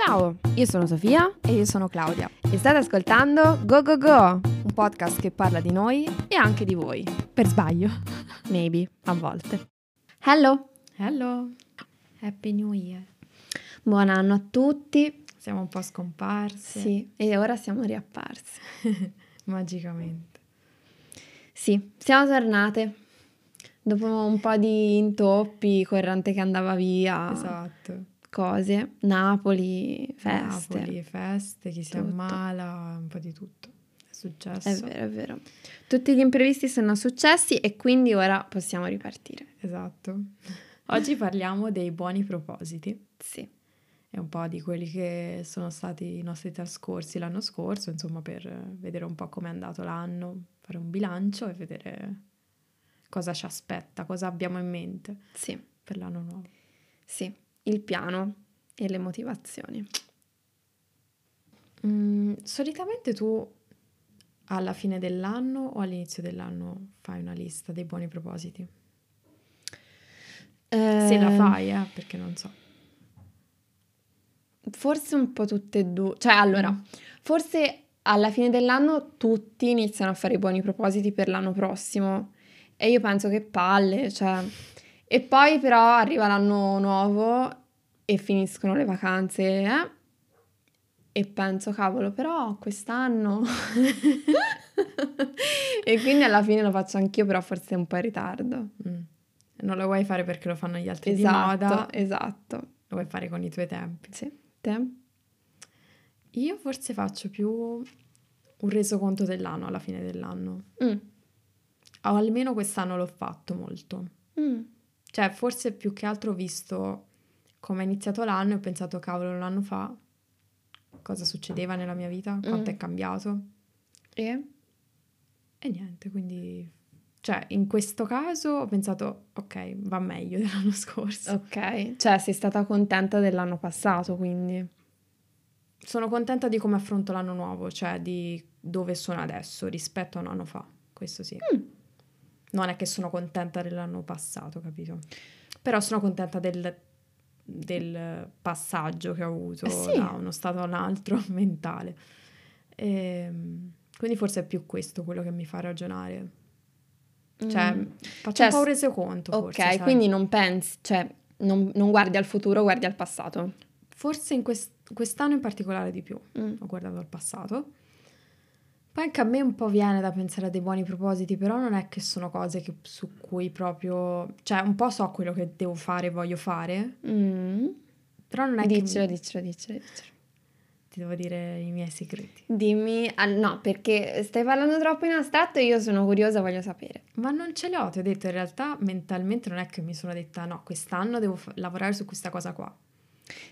Ciao, io sono Sofia e io sono Claudia e state ascoltando Go Go Go, un podcast che parla di noi e anche di voi. Per sbaglio. Maybe, a volte. Hello! Hello! Happy New Year! Buon anno a tutti! Siamo un po' scomparse. Sì, e ora siamo riapparse. Magicamente. Sì, siamo tornate. Dopo un po' di intoppi, corrente che andava via. Esatto cose, Napoli, feste. Napoli, feste, chi si tutto. ammala, un po' di tutto. È successo. È vero, è vero. Tutti gli imprevisti sono successi e quindi ora possiamo ripartire. Esatto. Oggi parliamo dei buoni propositi. Sì. E un po' di quelli che sono stati i nostri trascorsi l'anno scorso, insomma, per vedere un po' come è andato l'anno, fare un bilancio e vedere cosa ci aspetta, cosa abbiamo in mente sì. per l'anno nuovo. Sì, il piano e le motivazioni. Mm, solitamente tu alla fine dell'anno o all'inizio dell'anno fai una lista dei buoni propositi? Eh, Se la fai, eh, perché non so. Forse un po' tutte e due. Cioè, allora, mm. forse alla fine dell'anno tutti iniziano a fare i buoni propositi per l'anno prossimo. E io penso che palle, cioè... E poi però arriva l'anno nuovo e finiscono le vacanze, eh? E penso, cavolo, però quest'anno... e quindi alla fine lo faccio anch'io, però forse un po' in ritardo. Mm. Non lo vuoi fare perché lo fanno gli altri esatto, di moda. Esatto. Lo vuoi fare con i tuoi tempi. Sì. Te? Io forse faccio più un resoconto dell'anno alla fine dell'anno. Mm. O almeno quest'anno l'ho fatto molto. Mm. Cioè, forse più che altro ho visto come è iniziato l'anno e ho pensato, cavolo, un anno fa cosa succedeva nella mia vita, quanto mm. è cambiato. E? E niente, quindi... Cioè, in questo caso ho pensato, ok, va meglio dell'anno scorso. Ok, cioè sei stata contenta dell'anno passato, quindi... Sono contenta di come affronto l'anno nuovo, cioè di dove sono adesso rispetto a un anno fa, questo sì. Mm. Non è che sono contenta dell'anno passato, capito? Però sono contenta del del passaggio che ho avuto eh sì. da uno stato a un altro mentale. E, ehm, quindi forse è più questo quello che mi fa ragionare. Cioè, mm. faccio cioè, un po' un resoconto. Ok, forse, quindi non pensi, cioè, non, non, guardi al futuro, guardi al passato. Forse in quest- quest'anno in particolare di più. Mm. Ho guardato al passato. Poi anche a me un po' viene da pensare a dei buoni propositi, però non è che sono cose che, su cui proprio... Cioè, un po' so quello che devo fare e voglio fare, mm. però non è diccelo, che... Diccelo, diccelo, diccelo. Ti devo dire i miei segreti. Dimmi... Ah, no, perché stai parlando troppo in astratto e io sono curiosa, voglio sapere. Ma non ce li ho, ti ho detto, in realtà mentalmente non è che mi sono detta no, quest'anno devo f- lavorare su questa cosa qua.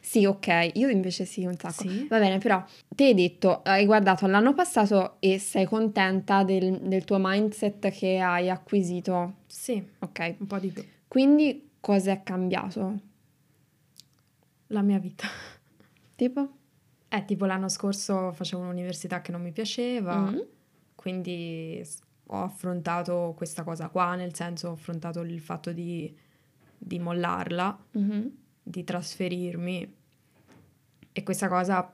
Sì, ok, io invece sì, un sacco. Sì? Va bene, però ti hai detto, hai guardato l'anno passato e sei contenta del, del, tuo mindset che hai acquisito? Sì, ok. Un po' di più. Quindi cosa è cambiato? La mia vita. Tipo? Eh, tipo l'anno scorso facevo un'università che non mi piaceva, mm-hmm. quindi ho affrontato questa cosa qua, nel senso ho affrontato il fatto di, di mollarla. Mm-hmm di trasferirmi e questa cosa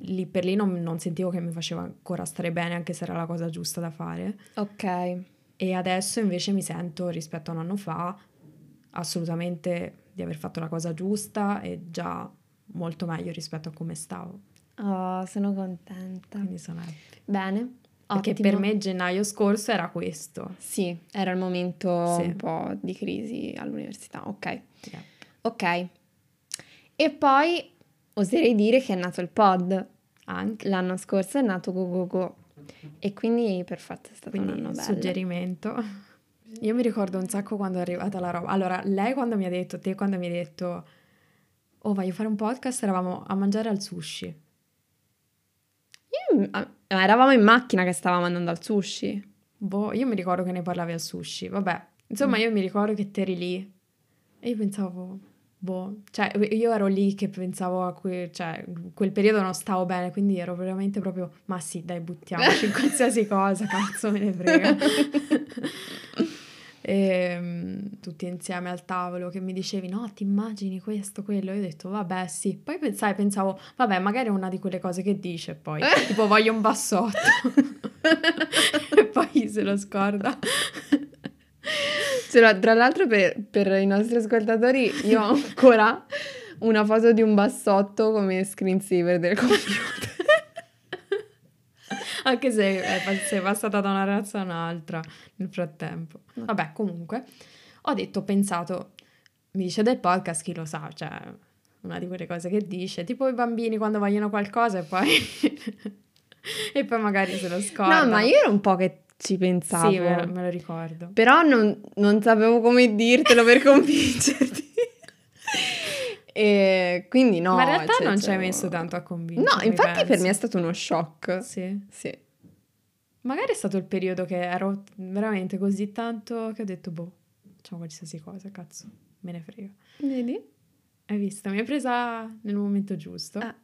lì per lì non, non, sentivo che mi faceva ancora stare bene anche se era la cosa giusta da fare. Ok. E adesso invece mi sento rispetto a un anno fa assolutamente di aver fatto la cosa giusta e già molto meglio rispetto a come stavo. Oh, sono contenta. Quindi sono happy. Bene. Perché Ottimo. per me gennaio scorso era questo. Sì, era il momento sì. un po' di crisi all'università, ok. Yeah. Ok. E poi oserei dire che è nato il pod. Anche. L'anno scorso è nato Go Go Go. E quindi per forza è stato quindi, un anno bello. suggerimento. Io mi ricordo un sacco quando è arrivata la roba. Allora, lei quando mi ha detto, te quando mi hai detto, oh voglio fare un podcast, eravamo a mangiare al sushi. Io, eravamo in macchina che stavamo andando al sushi. Boh, io mi ricordo che ne parlavi al sushi, vabbè. Insomma, mm. io mi ricordo che te eri lì e io pensavo, Boh, cioè io ero lì che pensavo a quel, cioè, quel periodo non stavo bene, quindi ero veramente proprio, ma sì, dai, buttiamoci in qualsiasi cosa, cazzo me ne frega. e, um, tutti insieme al tavolo che mi dicevi no ti immagini questo, quello, io ho detto vabbè sì, poi pensai, pensavo vabbè magari è una di quelle cose che dice poi, tipo voglio un bassotto e poi se lo scorda. Cioè, tra l'altro per, per i nostri ascoltatori io ho ancora una foto di un bassotto come screensaver del computer. Anche se sei passata da una razza a un'altra nel frattempo. Vabbè, comunque, ho detto, ho pensato, mi dice del podcast, chi lo sa, cioè, una di quelle cose che dice, tipo i bambini quando vogliono qualcosa e poi... e poi magari se lo scordano. No, ma io ero un po' che ci pensavo. Sì, me lo, me lo ricordo. Però non, non, sapevo come dirtelo per convincerti. e quindi no. Ma in realtà cioè, non ci hai messo tanto a convincere. No, infatti penso. per me è stato uno shock. Sì. Sì. Magari è stato il periodo che ero veramente così tanto che ho detto, boh, facciamo qualsiasi cosa, cazzo, me ne frega. Vedi? Hai visto? Mi hai presa nel momento giusto. Ah.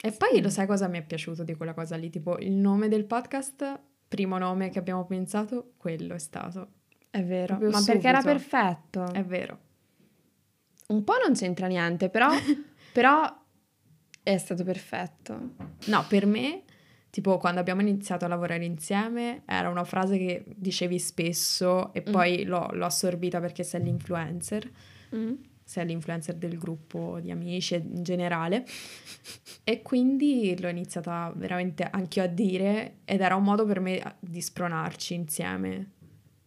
E poi lo sai cosa mi è piaciuto di quella cosa lì? Tipo il nome del podcast primo nome che abbiamo pensato, quello è stato. È vero, Proprio ma subito. perché era perfetto. È vero. Un po' non c'entra niente, però, però è stato perfetto. No, per me, tipo quando abbiamo iniziato a lavorare insieme, era una frase che dicevi spesso e mm. poi l'ho, l'ho, assorbita perché sei l'influencer. Mm sei l'influencer del gruppo di amici in generale. E quindi l'ho iniziata veramente anche io a dire ed era un modo per me di spronarci insieme.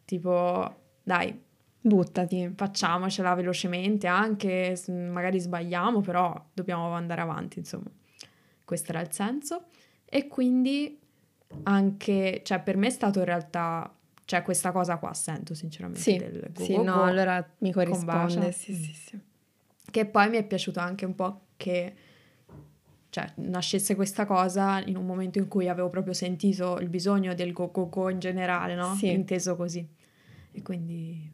Tipo, dai, buttati, facciamocela velocemente, anche magari sbagliamo, però dobbiamo andare avanti, insomma. Questo era il senso. E quindi anche, cioè per me è stato in realtà cioè questa cosa qua sento sinceramente sì, del go, sì, go, no, go, allora mi corrisponde, sì, sì, sì. Che poi mi è piaciuto anche un po' che cioè, nascesse questa cosa in un momento in cui avevo proprio sentito il bisogno del go go go in generale, no? Sì. Inteso così. E quindi...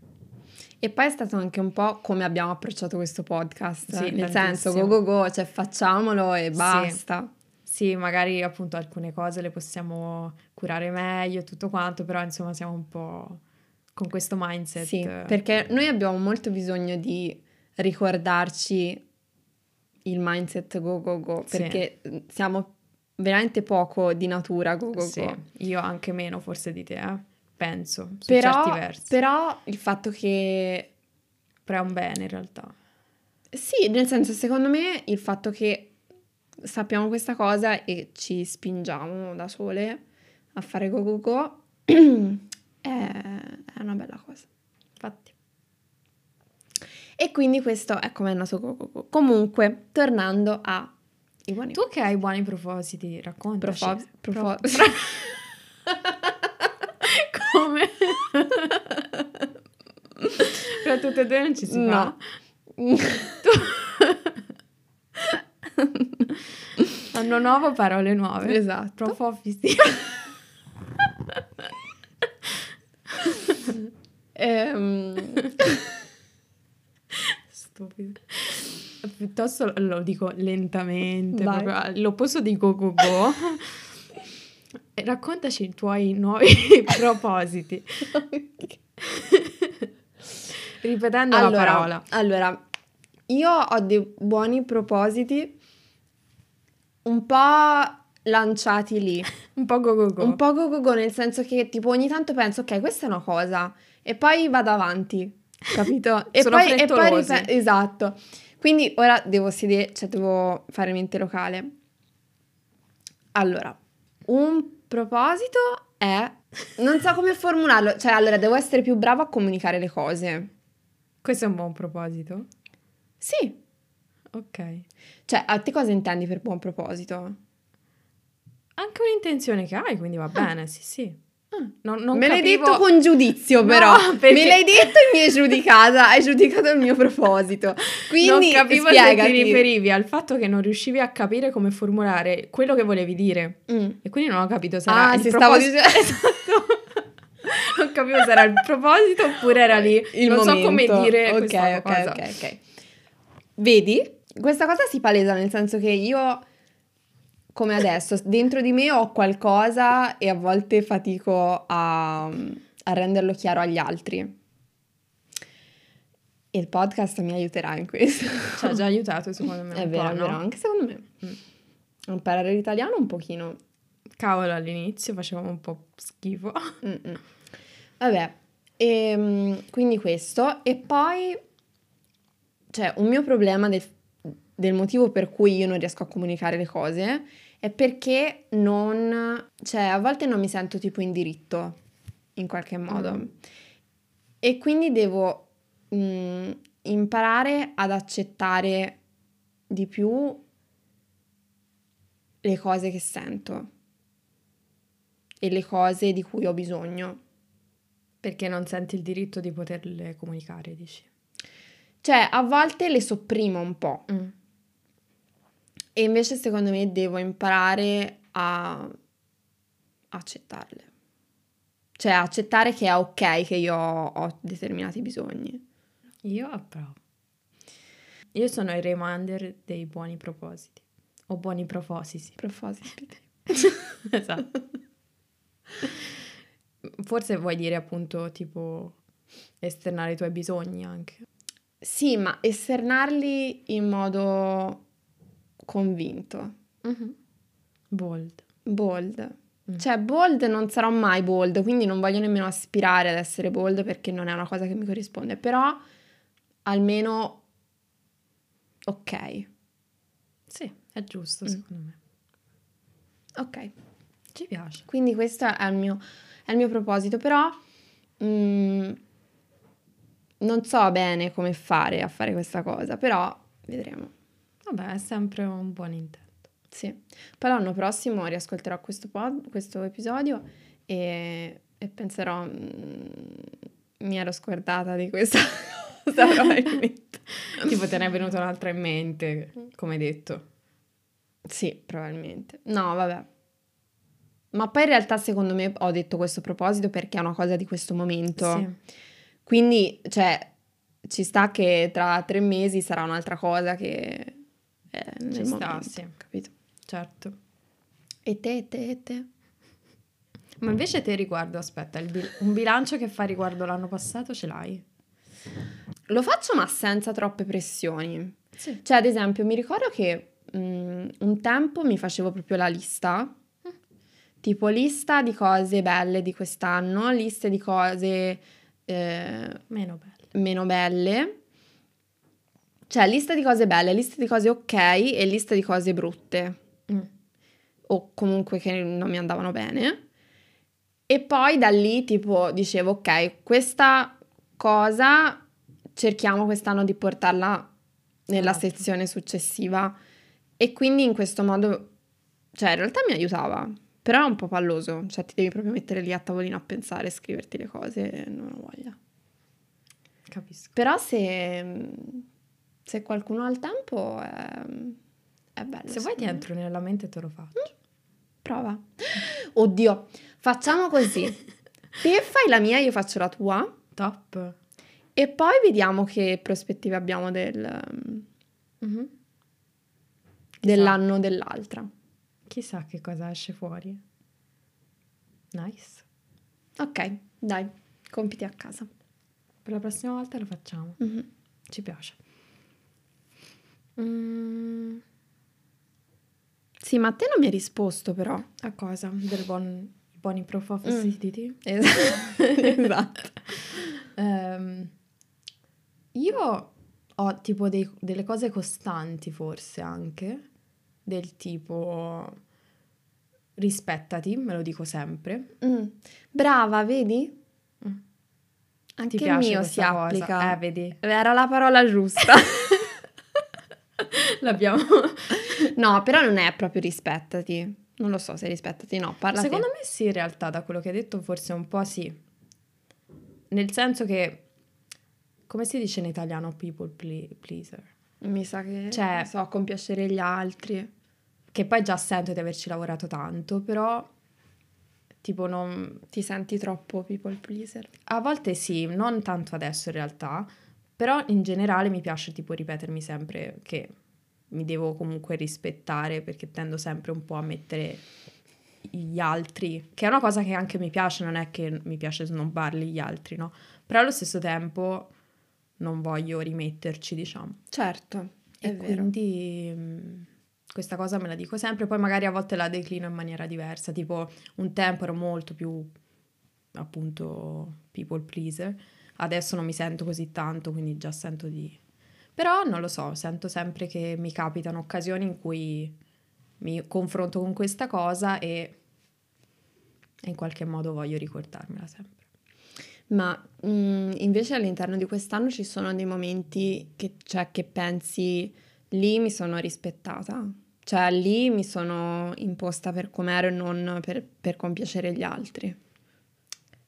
E poi è stato anche un po' come abbiamo approcciato questo podcast, sì, nel tantissimo. senso go go go, cioè facciamolo e basta. Sì sì, magari appunto alcune cose le possiamo curare meglio e tutto quanto, però insomma siamo un po' con questo mindset. Sì, perché noi abbiamo molto bisogno di ricordarci il mindset go go go, perché sì. siamo veramente poco di natura go go sì, go. Io anche meno forse di te, eh? penso, su però, certi versi. Però il fatto che... Però è un bene in realtà. Sì, nel senso, secondo me il fatto che sappiamo questa cosa e ci spingiamo da sole a fare go go go è, è una bella cosa. Infatti. E quindi questo è come è nato go. Comunque, tornando a i buoni Tu che hai buoni propositi, raccontaci. Profo- profo- Pro- come? Tra tutte e due non ci si no. fa. tu... Anno nuovo, parole nuove. Esatto. Profofisi. ehm... Stupido. Piuttosto lo dico lentamente, proprio l'opposto di go. Raccontaci i tuoi nuovi propositi. Ripetendo allora, la parola. Allora, io ho dei buoni propositi un po' lanciati lì. un po' go go go. Un po' go go go, nel senso che tipo ogni tanto penso, ok, questa è una cosa, e poi vado avanti, capito? E Sono poi, e poi ripet- esatto. Quindi ora devo sedere, cioè devo fare mente locale. Allora, un proposito è... Non so come formularlo, cioè allora devo essere più brava a comunicare le cose. Questo è un buon proposito? Sì. Ok. Cioè, a te cosa intendi per buon proposito? Anche un'intenzione che hai, quindi va ah. bene, sì, sì. Ah. Non, non Me capivo... l'hai detto con giudizio, però. No, perché... Me l'hai detto e mi hai giudicata. Hai giudicato il mio proposito. Quindi non capivo spiegati. ti riferivi al fatto che non riuscivi a capire come formulare quello che volevi dire. Mm. E quindi non ho capito se era ah, il se proposito. Stavo dicendo... esatto. non capivo se era il proposito oppure era lì. Il non momento. so come dire Ok, ok, cosa. ok, ok. Vedi? Questa cosa si palesa nel senso che io, come adesso, dentro di me ho qualcosa e a volte fatico a, a renderlo chiaro agli altri. E il podcast mi aiuterà in questo. Ci ha già aiutato secondo me. È vero, è vero, anche secondo me. Mm. Imparare l'italiano un pochino. Cavolo, all'inizio facevamo un po' schifo. Mm-mm. Vabbè, e, ehm, quindi questo. E poi, cioè, un mio problema del, del motivo per cui io non riesco a comunicare le cose è perché non, cioè a volte non mi sento tipo in diritto in qualche modo mm. e quindi devo mh, mm, imparare ad accettare di più le cose che sento e le cose di cui ho bisogno. Perché non senti il diritto di poterle comunicare, dici? Cioè, a volte le sopprimo un po'. Mm. E invece secondo me devo imparare a accettarle. Cioè accettare che è ok che io ho determinati bisogni. Io approvo. Io sono il reminder dei buoni propositi. O buoni propositi. Propositi. esatto. Forse vuoi dire appunto tipo esternare i tuoi bisogni anche. Sì, ma esternarli in modo convinto. Mm-hmm. Bold. Bold. Mm. Cioè, bold non sarò mai bold, quindi non voglio nemmeno aspirare ad essere bold perché non è una cosa che mi corrisponde, però almeno ok. Sì, è giusto mm. secondo me. Ok. Ci piace. Quindi questo è il mio, è il mio proposito, però mm, non so bene come fare a fare questa cosa, però vedremo. Vabbè, è sempre un buon intento. Sì. Poi l'anno prossimo riascolterò questo, pod, questo episodio e, e penserò, mm, mi ero scordata di questa cosa probabilmente. tipo te ne è venuta un'altra in mente, come detto. Sì, probabilmente. No, vabbè. Ma poi in realtà secondo me ho detto questo proposito perché è una cosa di questo momento. Sì. Quindi, cioè, ci sta che tra tre mesi sarà un'altra cosa che eh, Ci sta, momento, sì. Capito? Certo. E te, e te, e te? Ma invece te riguardo, aspetta, bil- un bilancio che fa riguardo l'anno passato ce l'hai? Lo faccio ma senza troppe pressioni. Sì. Cioè, ad esempio, mi ricordo che mh, mm, un tempo mi facevo proprio la lista, mm. tipo lista di cose belle di quest'anno, liste di cose eh, meno belle. Meno belle cioè, lista di cose belle, lista di cose ok e lista di cose brutte. Mm. O comunque che non mi andavano bene. E poi da lì, tipo, dicevo, ok, questa cosa cerchiamo quest'anno di portarla nella esatto. sezione successiva. E quindi in questo modo, cioè, in realtà mi aiutava. Però è un po' palloso, cioè ti devi proprio mettere lì a tavolino a pensare, scriverti le cose, non ho voglia. Capisco. Però se se qualcuno ha il tempo è, è bello. Se vuoi ti entro nella mente te lo faccio. Mm? Prova. Oddio, facciamo così. Te fai la mia, io faccio la tua. Top. E poi vediamo che prospettive abbiamo del, mm-hmm. dell'anno dell'altra. Chissà che cosa esce fuori. Nice. Ok, dai, compiti a casa. Per la prossima volta lo facciamo. Mm-hmm. Ci piace. Mm. Sì, ma te non mi hai risposto però. A cosa? Del buon, buoni propositi? Mm. Esatto. esatto. um, io ho tipo dei, delle cose costanti forse anche, del tipo rispettati, me lo dico sempre. Mm. Brava, vedi? Mm. Anche il mio si cosa? applica. Eh, vedi. Era la parola giusta. L'abbiamo... no, però non è proprio rispettati. Non lo so se rispettati, no, parla Secondo me sì, in realtà, da quello che hai detto, forse un po' sì. Nel senso che, come si dice in italiano, people pleaser? Mi sa che, cioè, so, compiacere gli altri. Che poi già sento di averci lavorato tanto, però tipo non... Ti senti troppo people pleaser? A volte sì, non tanto adesso in realtà, però in generale mi piace tipo ripetermi sempre che mi devo comunque rispettare perché tendo sempre un po' a mettere gli altri, che è una cosa che anche mi piace, non è che mi piace snobbarli gli altri, no? Però allo stesso tempo non voglio rimetterci, diciamo. Certo. e vero. quindi mm, questa cosa me la dico sempre, poi magari a volte la declino in maniera diversa, tipo un tempo ero molto più appunto people pleaser, adesso non mi sento così tanto, quindi già sento di... Però non lo so, sento sempre che mi capitano occasioni in cui mi confronto con questa cosa e in qualche modo voglio ricordarmela sempre. Ma mh, mm, invece all'interno di quest'anno ci sono dei momenti che, cioè, che pensi lì mi sono rispettata, cioè lì mi sono imposta per com'ero e non per, per compiacere gli altri.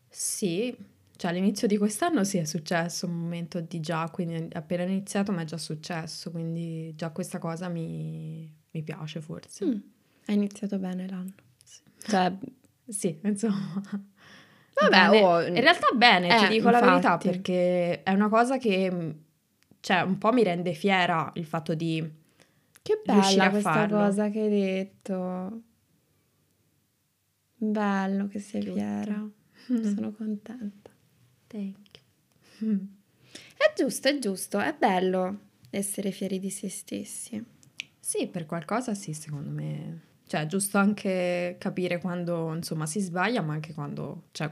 Sì, cioè all'inizio di quest'anno sì è successo un momento di già, quindi appena iniziato mi è già successo, quindi già questa cosa mi, mi piace forse. Mm, hai iniziato bene l'anno. Sì. Cioè, sì, insomma. Vabbè, oh, in realtà bene, eh, ti dico infatti. la verità, perché è una cosa che mm, cioè, un po' mi rende fiera il fatto di che bella questa farlo. cosa che hai detto. Bello che sei fiera. Sono contenta. Thank you. È giusto, è giusto, è bello essere fieri di se stessi. Sì, per qualcosa sì, secondo me cioè, è giusto anche capire quando, insomma, si sbaglia, ma anche quando c'è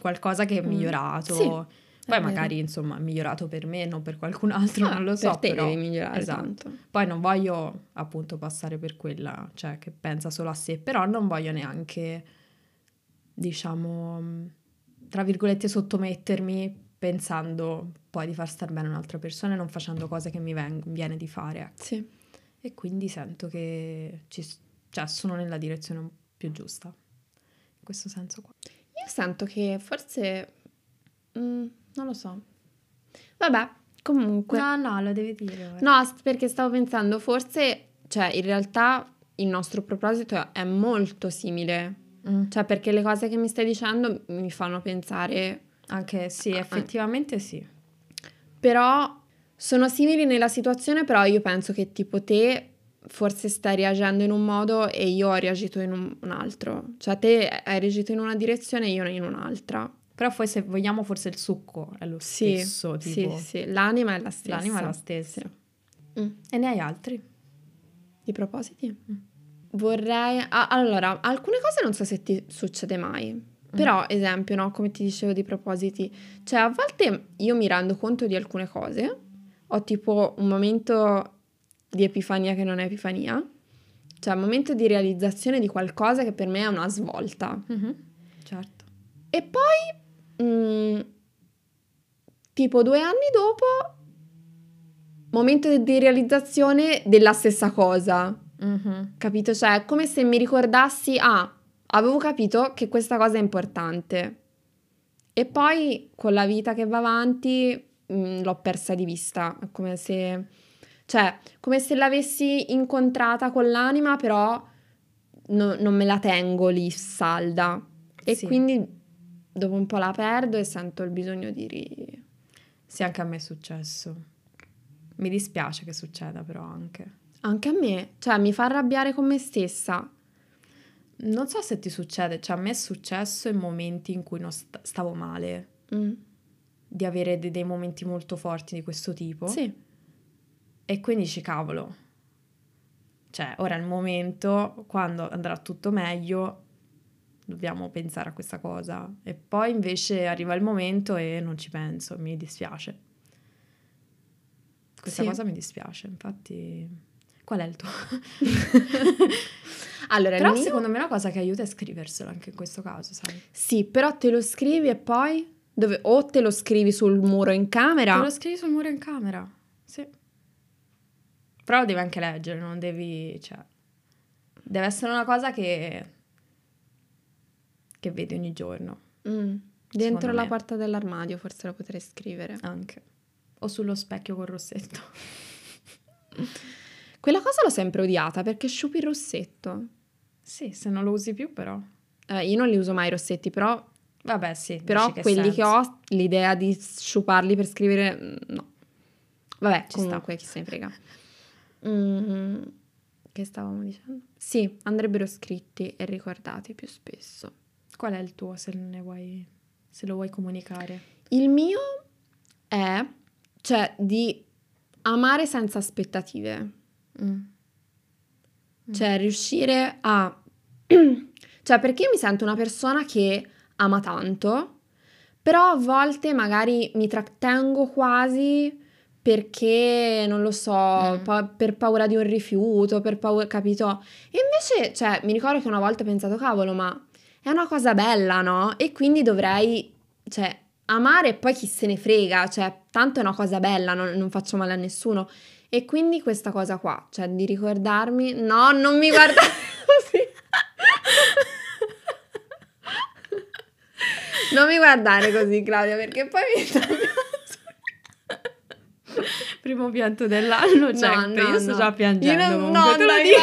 qualcosa che è mm. migliorato. Sì, Poi magari, insomma, è migliorato per me, non per qualcun altro, ah, non lo so. Per te però, devi migliorare esatto. Tanto. Poi non voglio, appunto, passare per quella, cioè, che pensa solo a sé, però non voglio neanche, diciamo, tra virgolette, sottomettermi pensando poi di far star bene un'altra persona e non facendo cose che mi ven- viene di fare. Ecco. Sì. E quindi sento che ci cioè sono nella direzione più giusta, in questo senso qua. Io sento che forse, mm, non lo so, vabbè, comunque. No, no, lo devi dire. No, perché stavo pensando, forse, cioè in realtà il nostro proposito è molto simile, mm. cioè perché le cose che mi stai dicendo mi fanno pensare... Anche sì, effettivamente sì. Però sono simili nella situazione, però io penso che tipo te forse stai reagendo in un modo e io ho reagito in un, un altro. Cioè te hai reagito in una direzione e io in un'altra. Però poi se vogliamo forse il succo è lo sì, stesso. Tipo. Sì, sì, l'anima è la stessa. L'anima è la stessa. Sì. Mm. E ne hai altri? Di propositi? Mm. Vorrei... Ah, allora, alcune cose non so se ti succede mai. Mm. Però, esempio, no, come ti dicevo di propositi, cioè a volte io mi rendo conto di alcune cose, ho tipo un momento di epifania che non è epifania, cioè un momento di realizzazione di qualcosa che per me è una svolta. Mm-hmm. Certo. E poi, mh, mm, tipo due anni dopo, momento di realizzazione della stessa cosa. Mm-hmm. Capito? Cioè, è come se mi ricordassi, ah, avevo capito che questa cosa è importante. E poi con la vita che va avanti mh, mm, l'ho persa di vista. È come se cioè, come se l'avessi incontrata con l'anima, però no, non me la tengo lì salda. E sì. quindi dopo un po' la perdo e sento il bisogno di... Ri... Sì, anche a me è successo. Mi dispiace che succeda però anche. Anche a me, cioè mi fa arrabbiare con me stessa. Non so se ti succede, cioè a me è successo in momenti in cui non st- stavo male. Mm. Di avere de- dei momenti molto forti di questo tipo. Sì. E quindi dici, cavolo, cioè ora è il momento, quando andrà tutto meglio, dobbiamo pensare a questa cosa. E poi invece arriva il momento e non ci penso, mi dispiace. Questa sì. cosa mi dispiace, infatti... Qual è il tuo? allora, però mio... secondo me una cosa che aiuta è scriverselo anche in questo caso, sai? Sì, però te lo scrivi e poi... Dove... O te lo scrivi sul muro in camera. Te lo scrivi sul muro in camera, sì. Però lo devi anche leggere, non devi... Cioè, deve essere una cosa che... che vedi ogni giorno. Mm. Dentro la porta dell'armadio forse lo potrei scrivere. Anche. O sullo specchio col rossetto. Quella cosa l'ho sempre odiata perché sciupi il rossetto. Sì, se non lo usi più però. Eh, io non li uso mai i rossetti, però... Vabbè, sì. Però che quelli senso. che ho, l'idea di sciuparli per scrivere... Mm, no. Vabbè, Ci comunque, sta. chi se ne frega. Mm, che stavamo dicendo? Sì, andrebbero scritti e ricordati più spesso. Qual è il tuo se, ne vuoi, se lo vuoi comunicare? Il mio è cioè di amare senza aspettative. Mm. Cioè riuscire a... cioè perché mi sento una persona che ama tanto, però a volte magari mi trattengo quasi perché non lo so, mm. pa- per paura di un rifiuto, per paura, capito? E invece, cioè, mi ricordo che una volta ho pensato, cavolo, ma è una cosa bella, no? E quindi dovrei, cioè, amare e poi chi se ne frega, cioè, tanto è una cosa bella, non, non faccio male a nessuno. E quindi questa cosa qua, cioè, di ricordarmi, no, non mi guardare così. non mi guardare così, Claudia, perché poi mi Primo pianto dell'anno, cioè, no, no, io sto no. già piangendo. Io non, no, te lo dico.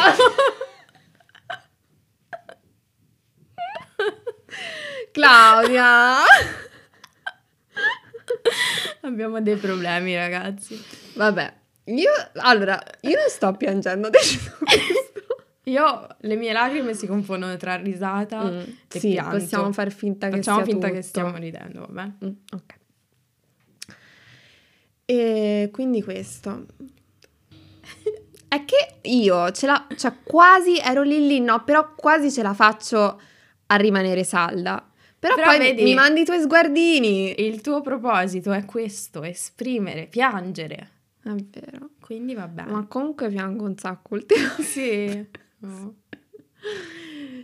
Claudia! Abbiamo dei problemi, ragazzi. Vabbè, io allora, io non sto piangendo adesso. Io le mie lacrime si confondono tra risata mm, e sì, pianto. possiamo far finta che Facciamo finta tutto. che stiamo ridendo, vabbè. Mm, ok. E quindi questo. È che io ce la, cioè quasi ero lì lì, no, però quasi ce la faccio a rimanere salda. Però, però poi vedi, mi mandi i tuoi sguardini. Il tuo proposito è questo, esprimere, piangere. È vero. Quindi va bene. Ma comunque piango un sacco ultimamente. Sì. Oh.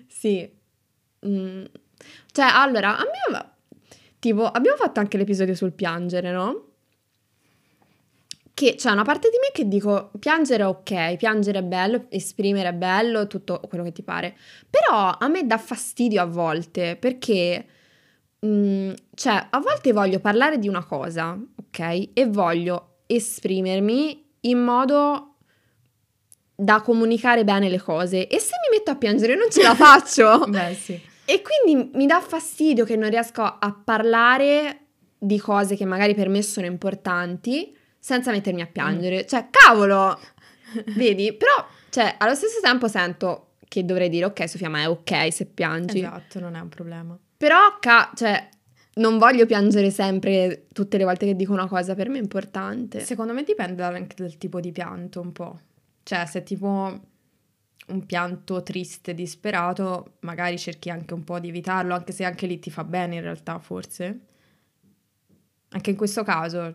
sì. Mm. Cioè, allora, a me... Tipo, abbiamo fatto anche l'episodio sul piangere, no? che c'è una parte di me che dico piangere è ok, piangere è bello, esprimere è bello, tutto quello che ti pare. Però a me dà fastidio a volte perché mh, mm, cioè a volte voglio parlare di una cosa, ok? E voglio esprimermi in modo da comunicare bene le cose e se mi metto a piangere non ce la faccio. Beh, sì. E quindi mi dà fastidio che non riesco a parlare di cose che magari per me sono importanti senza mettermi a piangere. Mm. Cioè, cavolo! Vedi? Però, cioè, allo stesso tempo sento che dovrei dire, ok, Sofia, ma è ok se piangi. Esatto, non è un problema. Però, ca- cioè, non voglio piangere sempre tutte le volte che dico una cosa, per me è importante. Secondo me dipende anche dal tipo di pianto, un po'. Cioè, se tipo un pianto triste, disperato, magari cerchi anche un po' di evitarlo, anche se anche lì ti fa bene in realtà, forse. Anche in questo caso,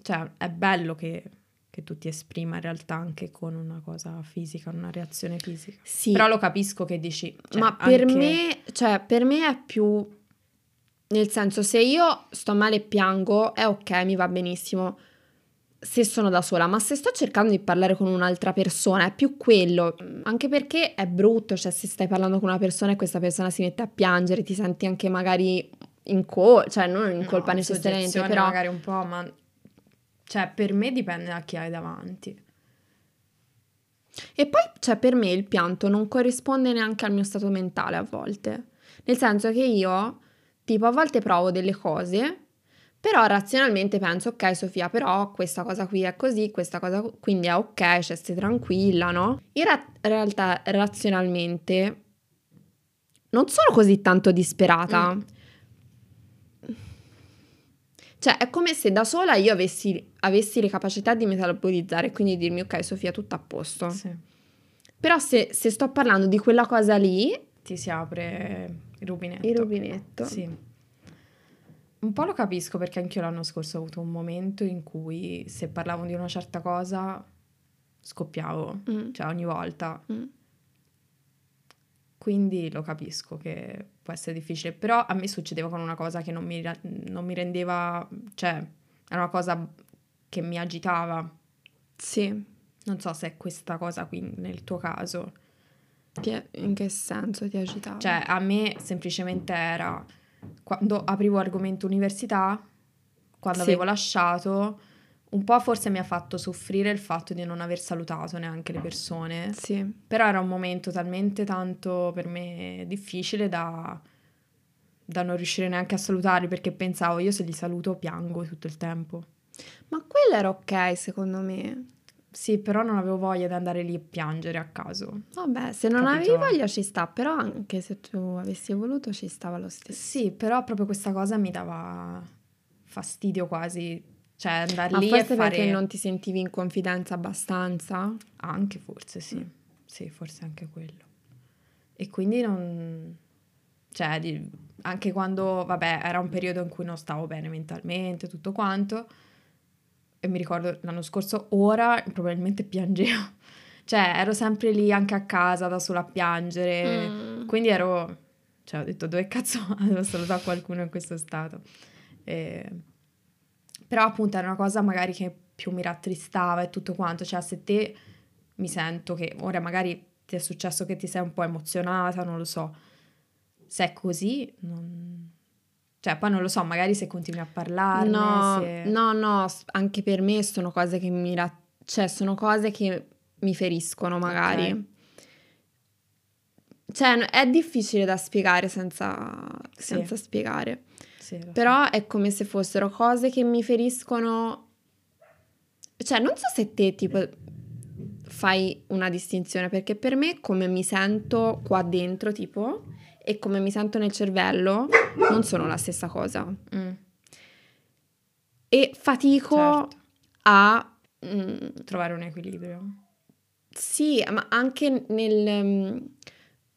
cioè, è bello che, che, tu ti esprima in realtà anche con una cosa fisica, una reazione fisica. Sì. Però lo capisco che dici. Cioè, Ma per anche... me, cioè, per me è più... Nel senso, se io sto male e piango, è ok, mi va benissimo se sono da sola, ma se sto cercando di parlare con un'altra persona è più quello, anche perché è brutto, cioè se stai parlando con una persona e questa persona si mette a piangere, ti senti anche magari in colpa, cioè non in colpa no, necessariamente, però magari un po', ma cioè, per me dipende da chi hai davanti. E poi, cioè, per me il pianto non corrisponde neanche al mio stato mentale a volte. Nel senso che io, tipo, a volte provo delle cose, però razionalmente penso, ok, Sofia, però questa cosa qui è così, questa cosa quindi è ok, cioè stai tranquilla, no? In ra- realtà, razionalmente, non sono così tanto disperata. Mm cioè, è come se da sola io avessi, avessi le capacità di metabolizzare e quindi dirmi, ok, Sofia, tutto a posto. Sì. Però se, se, sto parlando di quella cosa lì... Ti si apre il rubinetto. Il rubinetto. Sì. Un po' lo capisco perché anch'io l'anno scorso ho avuto un momento in cui se parlavo di una certa cosa scoppiavo, mm. cioè ogni volta. Mm. Quindi lo capisco che può essere difficile, però a me succedeva con una cosa che non mi, non mi rendeva, cioè era una cosa che mi agitava. Sì. Non so se è questa cosa qui nel tuo caso. In che senso ti agitava? Cioè, a me semplicemente era quando aprivo argomento università, quando sì. avevo lasciato, un po' forse mi ha fatto soffrire il fatto di non aver salutato neanche le persone. Sì. Però era un momento talmente tanto per me difficile da, da non riuscire neanche a salutarli perché pensavo io se li saluto piango tutto il tempo. Ma quello era ok secondo me. Sì, però non avevo voglia di andare lì a piangere a caso. Vabbè, se non Capito? avevi voglia ci sta, però anche se tu avessi voluto ci stava lo stesso. Sì, però proprio questa cosa mi dava fastidio quasi Cioè andare Ma lì forse e fare... perché non ti sentivi in confidenza abbastanza? Anche forse sì, mm. sì, forse anche quello. E quindi non... Cioè, anche quando, vabbè, era un periodo in cui non stavo bene mentalmente, tutto quanto, e mi ricordo l'anno scorso, ora probabilmente piangevo. Cioè, ero sempre lì anche a casa da sola a piangere, mm. quindi ero... Cioè, ho detto, dove cazzo devo salutare qualcuno in questo stato? E... Però appunto era una cosa magari che più mi rattristava e tutto quanto, cioè se te mi sento che ora magari ti è successo che ti sei un po' emozionata, non lo so, se è così, non... cioè poi non lo so, magari se continui a parlarne. No, se... no, no, anche per me sono cose che mi... Ra- cioè sono cose che mi feriscono magari. Okay. Cioè è difficile da spiegare senza, sì. senza spiegare. Sì, Però so. è come se fossero cose che mi feriscono. Cioè, non so se te tipo fai una distinzione, perché per me come mi sento qua dentro, tipo, e come mi sento nel cervello, non sono la stessa cosa. Mm. E fatico certo. a mm, trovare un equilibrio. Sì, ma anche nel... Mm,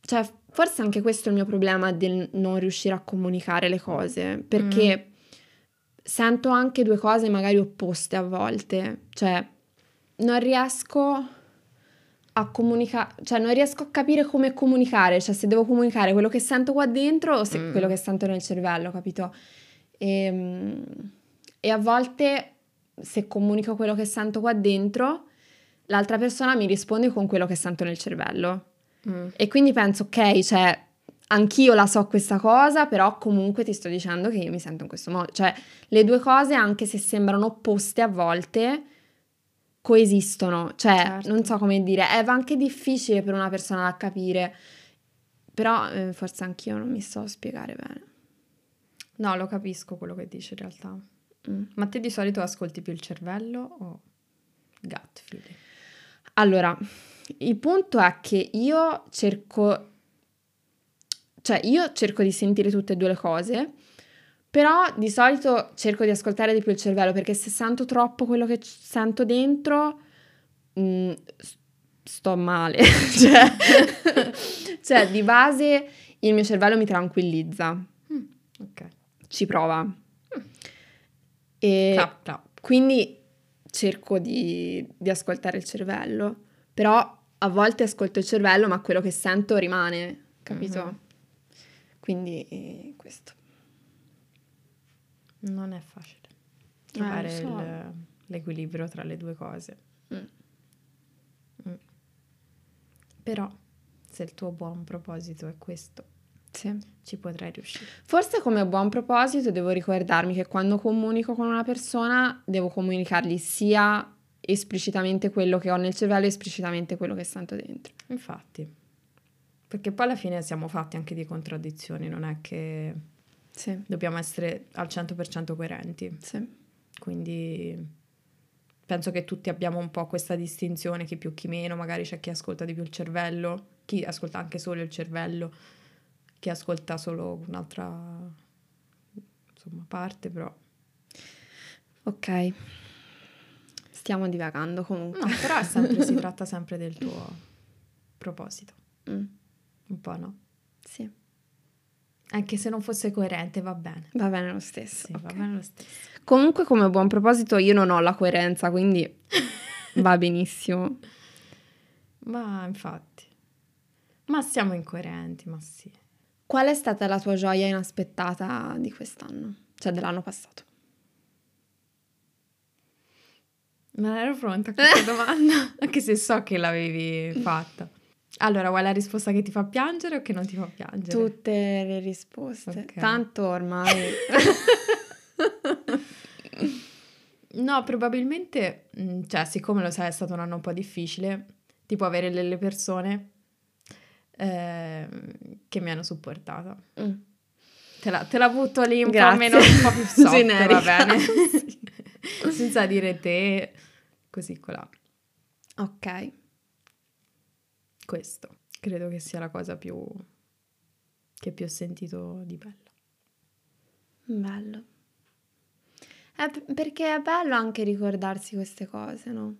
cioè, Forse anche questo è il mio problema del non riuscire a comunicare le cose, perché mm. sento anche due cose magari opposte a volte, cioè non riesco a comunicare, cioè non riesco a capire come comunicare, cioè se devo comunicare quello che sento qua dentro o mm. quello che sento nel cervello, capito? E, ehm, e a volte se comunico quello che sento qua dentro, l'altra persona mi risponde con quello che sento nel cervello. Mm. E quindi penso, ok, cioè, anch'io la so questa cosa, però comunque ti sto dicendo che io mi sento in questo modo. Cioè, le due cose, anche se sembrano opposte a volte, coesistono. Cioè, certo. non so come dire, è anche difficile per una persona da capire. Però eh, forse anch'io non mi so spiegare bene. No, lo capisco quello che dici in realtà. Mm. Ma te di solito ascolti più il cervello o gut feeling? Allora, il punto è che io cerco, cioè io cerco di sentire tutte e due le cose, però di solito cerco di ascoltare di più il cervello perché se sento troppo quello che sento dentro, mh, mm, sto male. cioè, cioè, di base il mio cervello mi tranquillizza. Mm, ok. Ci prova. Mm. E clap, clap. quindi cerco di, di ascoltare il cervello, però a volte ascolto il cervello, ma quello che sento rimane, capito? Mm-hmm. Quindi eh, questo. Non è facile trovare eh, so. il, l'equilibrio tra le due cose. Mm. Mm. Però se il tuo buon proposito è questo, sì. ci potrai riuscire. Forse come buon proposito devo ricordarmi che quando comunico con una persona devo comunicargli sia esplicitamente quello che ho nel cervello e esplicitamente quello che sento dentro. Infatti, perché poi alla fine siamo fatti anche di contraddizioni, non è che sì. dobbiamo essere al 100% coerenti. Sì. Quindi penso che tutti abbiamo un po' questa distinzione, chi più chi meno, magari c'è chi ascolta di più il cervello, chi ascolta anche solo il cervello, chi ascolta solo un'altra insomma, parte, però. Ok. Stiamo divagando comunque. No, però sempre, si tratta sempre del tuo proposito. Mm. Un po', no? Sì. Anche se non fosse coerente, va bene. Va bene lo stesso. Sì, okay. va bene lo stesso. Comunque, come buon proposito, io non ho la coerenza, quindi va benissimo. Ma infatti. Ma siamo incoerenti, ma sì. Qual è stata la tua gioia inaspettata di quest'anno? Cioè dell'anno passato? Non ero pronta a questa domanda, anche se so che l'avevi fatta. Allora, vuoi la risposta che ti fa piangere o che non ti fa piangere? Tutte le risposte. Okay. Tanto ormai. no, probabilmente, mm, cioè, siccome lo sai, è stato un anno un po' difficile, tipo avere delle persone eh, che mi hanno supportata. Mm. Te, la, te la butto lì un Grazie. po' meno, un po' più soft, va bene. senza dire te, così colà. Ok. Questo credo che sia la cosa più che più ho sentito di bello. Bello. È perché è bello anche ricordarsi queste cose, no?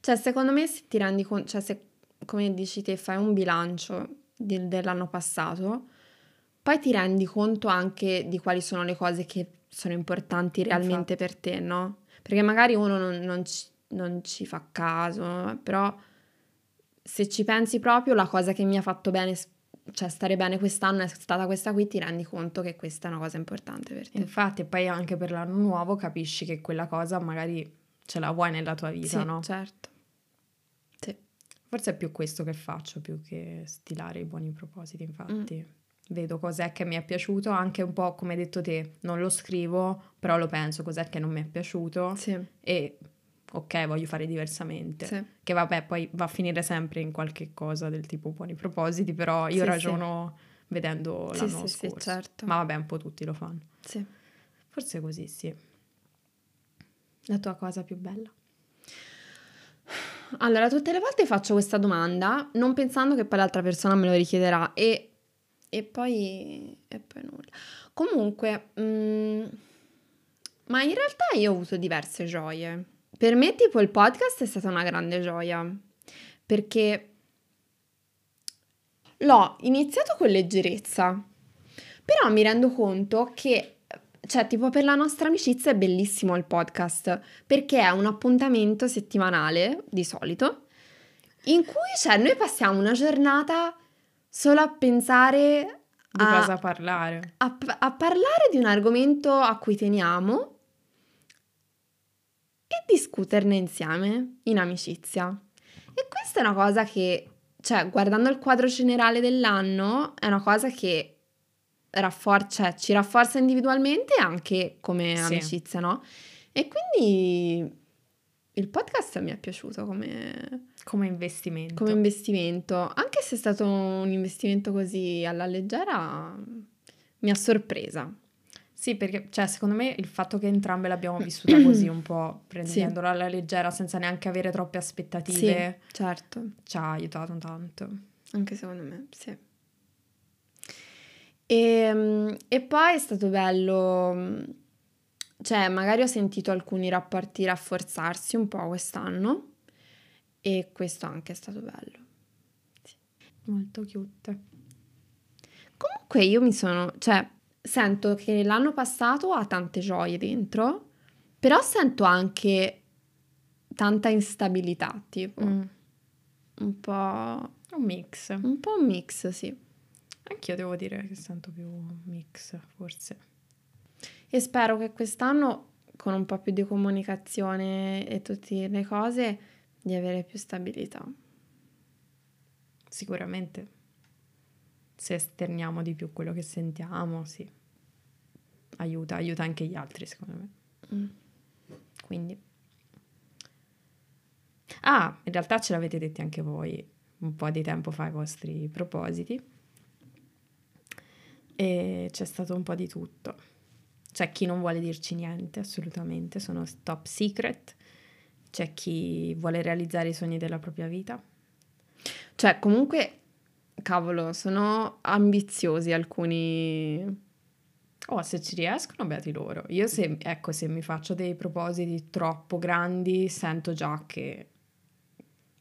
Cioè, secondo me se ti rendi conto, cioè se, come dici te, fai un bilancio di, dell'anno passato, poi ti rendi conto anche di quali sono le cose che sono importanti realmente Infatti. per te, no? Perché magari uno non, non, ci, non ci fa caso, però se ci pensi proprio, la cosa che mi ha fatto bene cioè stare bene quest'anno è stata questa qui, ti rendi conto che questa è una cosa importante per te. Infatti, poi anche per l'anno nuovo capisci che quella cosa magari ce la vuoi nella tua vita, sì, no? certo. Sì. Forse è più questo che faccio, più che stilare i buoni propositi, infatti. Mm. Vedo cos'è che mi è piaciuto, anche un po' come hai detto te, non lo scrivo, però lo penso, cos'è che non mi è piaciuto. Sì. E ok, voglio fare diversamente. Sì. Che vabbè, poi va a finire sempre in qualche cosa del tipo buoni propositi, però io sì, ragiono sì. vedendo l'anno sì, scorso. certo. Ma vabbè, un po' tutti lo fanno. Sì. Forse così, sì. La tua cosa più bella? Allora, tutte le volte faccio questa domanda non pensando che poi l'altra persona me lo richiederà e, e, poi, e poi nulla. Comunque, mh, mm, ma in realtà io ho avuto diverse gioie. Per me tipo il podcast è stata una grande gioia perché l'ho iniziato con leggerezza, però mi rendo conto che, cioè tipo per la nostra amicizia è bellissimo il podcast perché è un appuntamento settimanale di solito in cui cioè, noi passiamo una giornata solo a pensare di a, cosa parlare. A, a parlare di un argomento a cui teniamo discuterne insieme in amicizia. E questa è una cosa che, cioè, guardando il quadro generale dell'anno, è una cosa che raffor- cioè, ci rafforza individualmente anche come sì. amicizia, no? E quindi il podcast mi è piaciuto come... Come investimento. Come investimento. Anche se è stato un investimento così alla leggera, mi ha sorpresa. Sì, perché cioè, secondo me il fatto che entrambe l'abbiamo vissuta così un po' prendendola alla leggera senza neanche avere troppe aspettative, sì, certo. ci ha aiutato tanto. Anche secondo me, sì. E, ehm, e poi è stato bello, cioè magari ho sentito alcuni rapporti rafforzarsi un po' quest'anno e questo anche è stato bello. Sì. Molto cute. Comunque io mi sono, cioè sento che l'anno passato ha tante gioie dentro, però sento anche tanta instabilità, tipo. Mm. Un po'... Un mix. Un po' un mix, sì. Anch'io devo dire che sento più mix, forse. E spero che quest'anno, con un po' più di comunicazione e tutte le cose, di avere più stabilità. Sicuramente se esterniamo di più quello che sentiamo, sì. Aiuta, aiuta anche gli altri, secondo me. Mm. Quindi. Ah, in realtà ce l'avete detti anche voi un po' di tempo fa i vostri propositi. E c'è stato un po' di tutto. C'è chi non vuole dirci niente, assolutamente, sono top secret. C'è chi vuole realizzare i sogni della propria vita. Cioè, comunque cavolo, sono ambiziosi alcuni. Oh, se ci riescono, beati loro. Io se, ecco, se mi faccio dei propositi troppo grandi, sento già che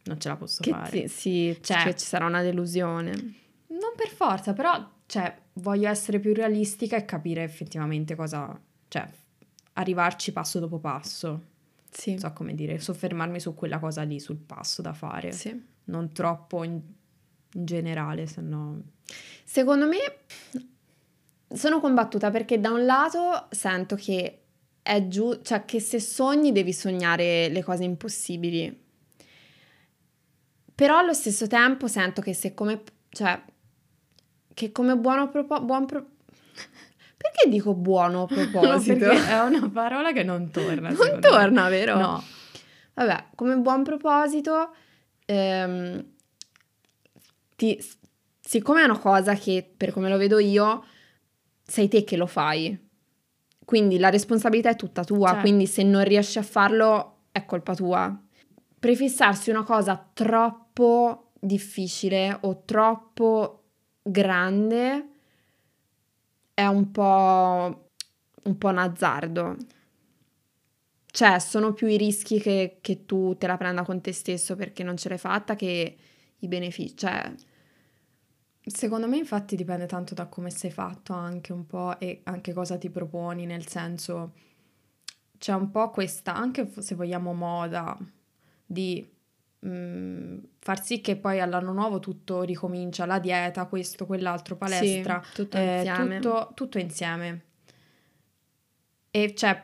non ce la posso che fare. Ti, sì, cioè, che ci sarà una delusione. Non per forza, però, cioè, voglio essere più realistica e capire effettivamente cosa... Cioè, arrivarci passo dopo passo. Sì. Non so come dire, soffermarmi su quella cosa lì, sul passo da fare. Sì. Non troppo... In in generale, se no... Secondo me sono combattuta perché da un lato sento che è giù, cioè che se sogni devi sognare le cose impossibili. Però allo stesso tempo sento che se come, cioè, che come buono proposito, buon pro- perché dico buono proposito? No, è una parola che non torna. Non torna, me. vero? No. Vabbè, come buon proposito, ehm, ti, siccome è una cosa che, per come lo vedo io, sei te che lo fai. Quindi la responsabilità è tutta tua, certo. quindi se non riesci a farlo è colpa tua. Prefissarsi una cosa troppo difficile o troppo grande è un po', un po' un azzardo. cioè, sono più i rischi che, che, tu te la prenda con te stesso perché non ce l'hai fatta che i benefici. Cioè... Secondo me, infatti, dipende tanto da come sei fatto anche un po' e anche cosa ti proponi, nel senso c'è un po' questa, anche se vogliamo moda, di mh, mm, far sì che poi all'anno nuovo tutto ricomincia, la dieta, questo, quell'altro, palestra, sì, tutto, eh, insieme. Tutto, tutto insieme. E cioè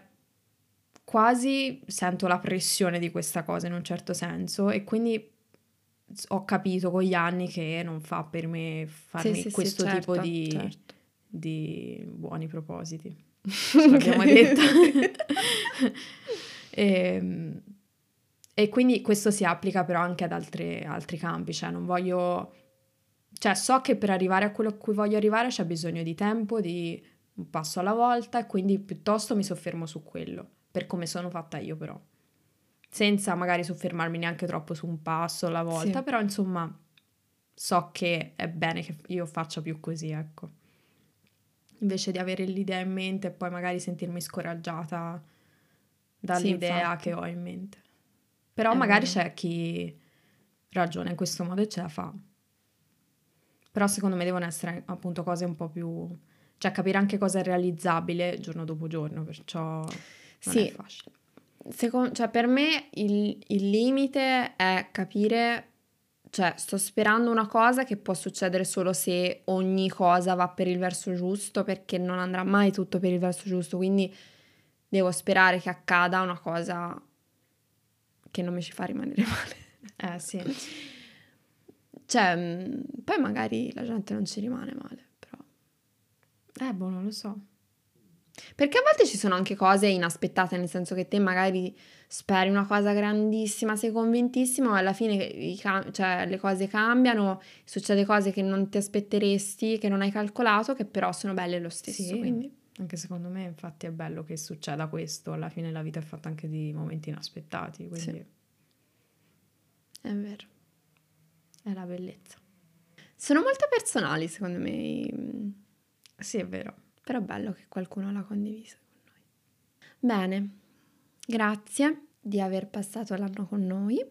quasi sento la pressione di questa cosa in un certo senso e quindi ho capito con gli anni che non fa per me farmi sì, sì, questo sì, tipo certo, di, certo. di, buoni propositi. L'abbiamo detto. e, ehm, e, quindi questo si applica però anche ad altre, altri campi, cioè non voglio... Cioè so che per arrivare a quello a cui voglio arrivare c'è bisogno di tempo, di un passo alla volta e quindi piuttosto mi soffermo su quello per come sono fatta io però. Senza magari soffermarmi neanche troppo su un passo alla volta, sì. però insomma so che è bene che io faccia più così, ecco. Invece di avere l'idea in mente e poi magari sentirmi scoraggiata dall'idea sì, che ho in mente. Però è magari vero. c'è chi ragiona in questo modo e ce la fa. Però secondo me devono essere appunto cose un po' più... cioè capire anche cosa è realizzabile giorno dopo giorno, perciò sì. Secondo, cioè per me il, il limite è capire, cioè sto sperando una cosa che può succedere solo se ogni cosa va per il verso giusto, perché non andrà mai tutto per il verso giusto, quindi devo sperare che accada una cosa che non mi ci fa rimanere male. Eh sì. Cioè, mm, poi magari la gente non ci rimane male, però... Eh, boh, non lo so. Perché a volte ci sono anche cose inaspettate, nel senso che te magari speri una cosa grandissima, sei convintissimo, ma alla fine cioè, le cose cambiano, succede cose che non ti aspetteresti, che non hai calcolato, che però sono belle lo stesso. Sì, quindi. Anche secondo me, infatti, è bello che succeda questo. Alla fine la vita è fatta anche di momenti inaspettati, quindi... Sì. È vero. È la bellezza. Sono molto personali, secondo me. Sì, è vero. Però è bello che qualcuno l'ha condiviso con noi. Bene, grazie di aver passato l'anno con noi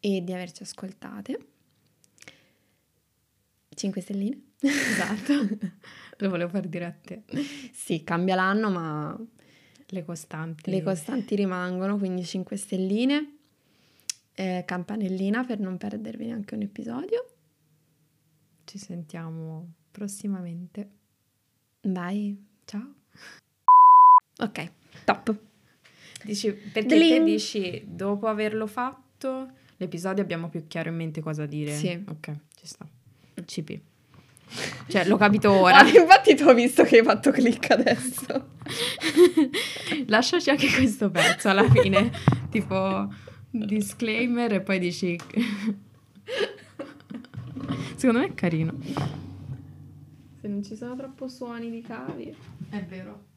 e di averci ascoltate. 5 stelline. Esatto. Lo volevo far dire a te. Sì, cambia l'anno, ma le costanti. Le costanti rimangono, quindi 5 stelline. Eh, campanellina per non perdervi neanche un episodio. Ci sentiamo prossimamente. Vai, ciao. Ok, top. Dici, perché Dling. te dici, dopo averlo fatto, l'episodio abbiamo più chiaro in mente cosa dire. Sì. Ok, ci sta. CP. Cioè, l'ho capito ora. Ah, infatti ti ho visto che hai fatto click adesso. Lasciaci anche questo pezzo alla fine. tipo, disclaimer e poi dici... Secondo me è carino se non ci sono troppo suoni di cavi. È vero.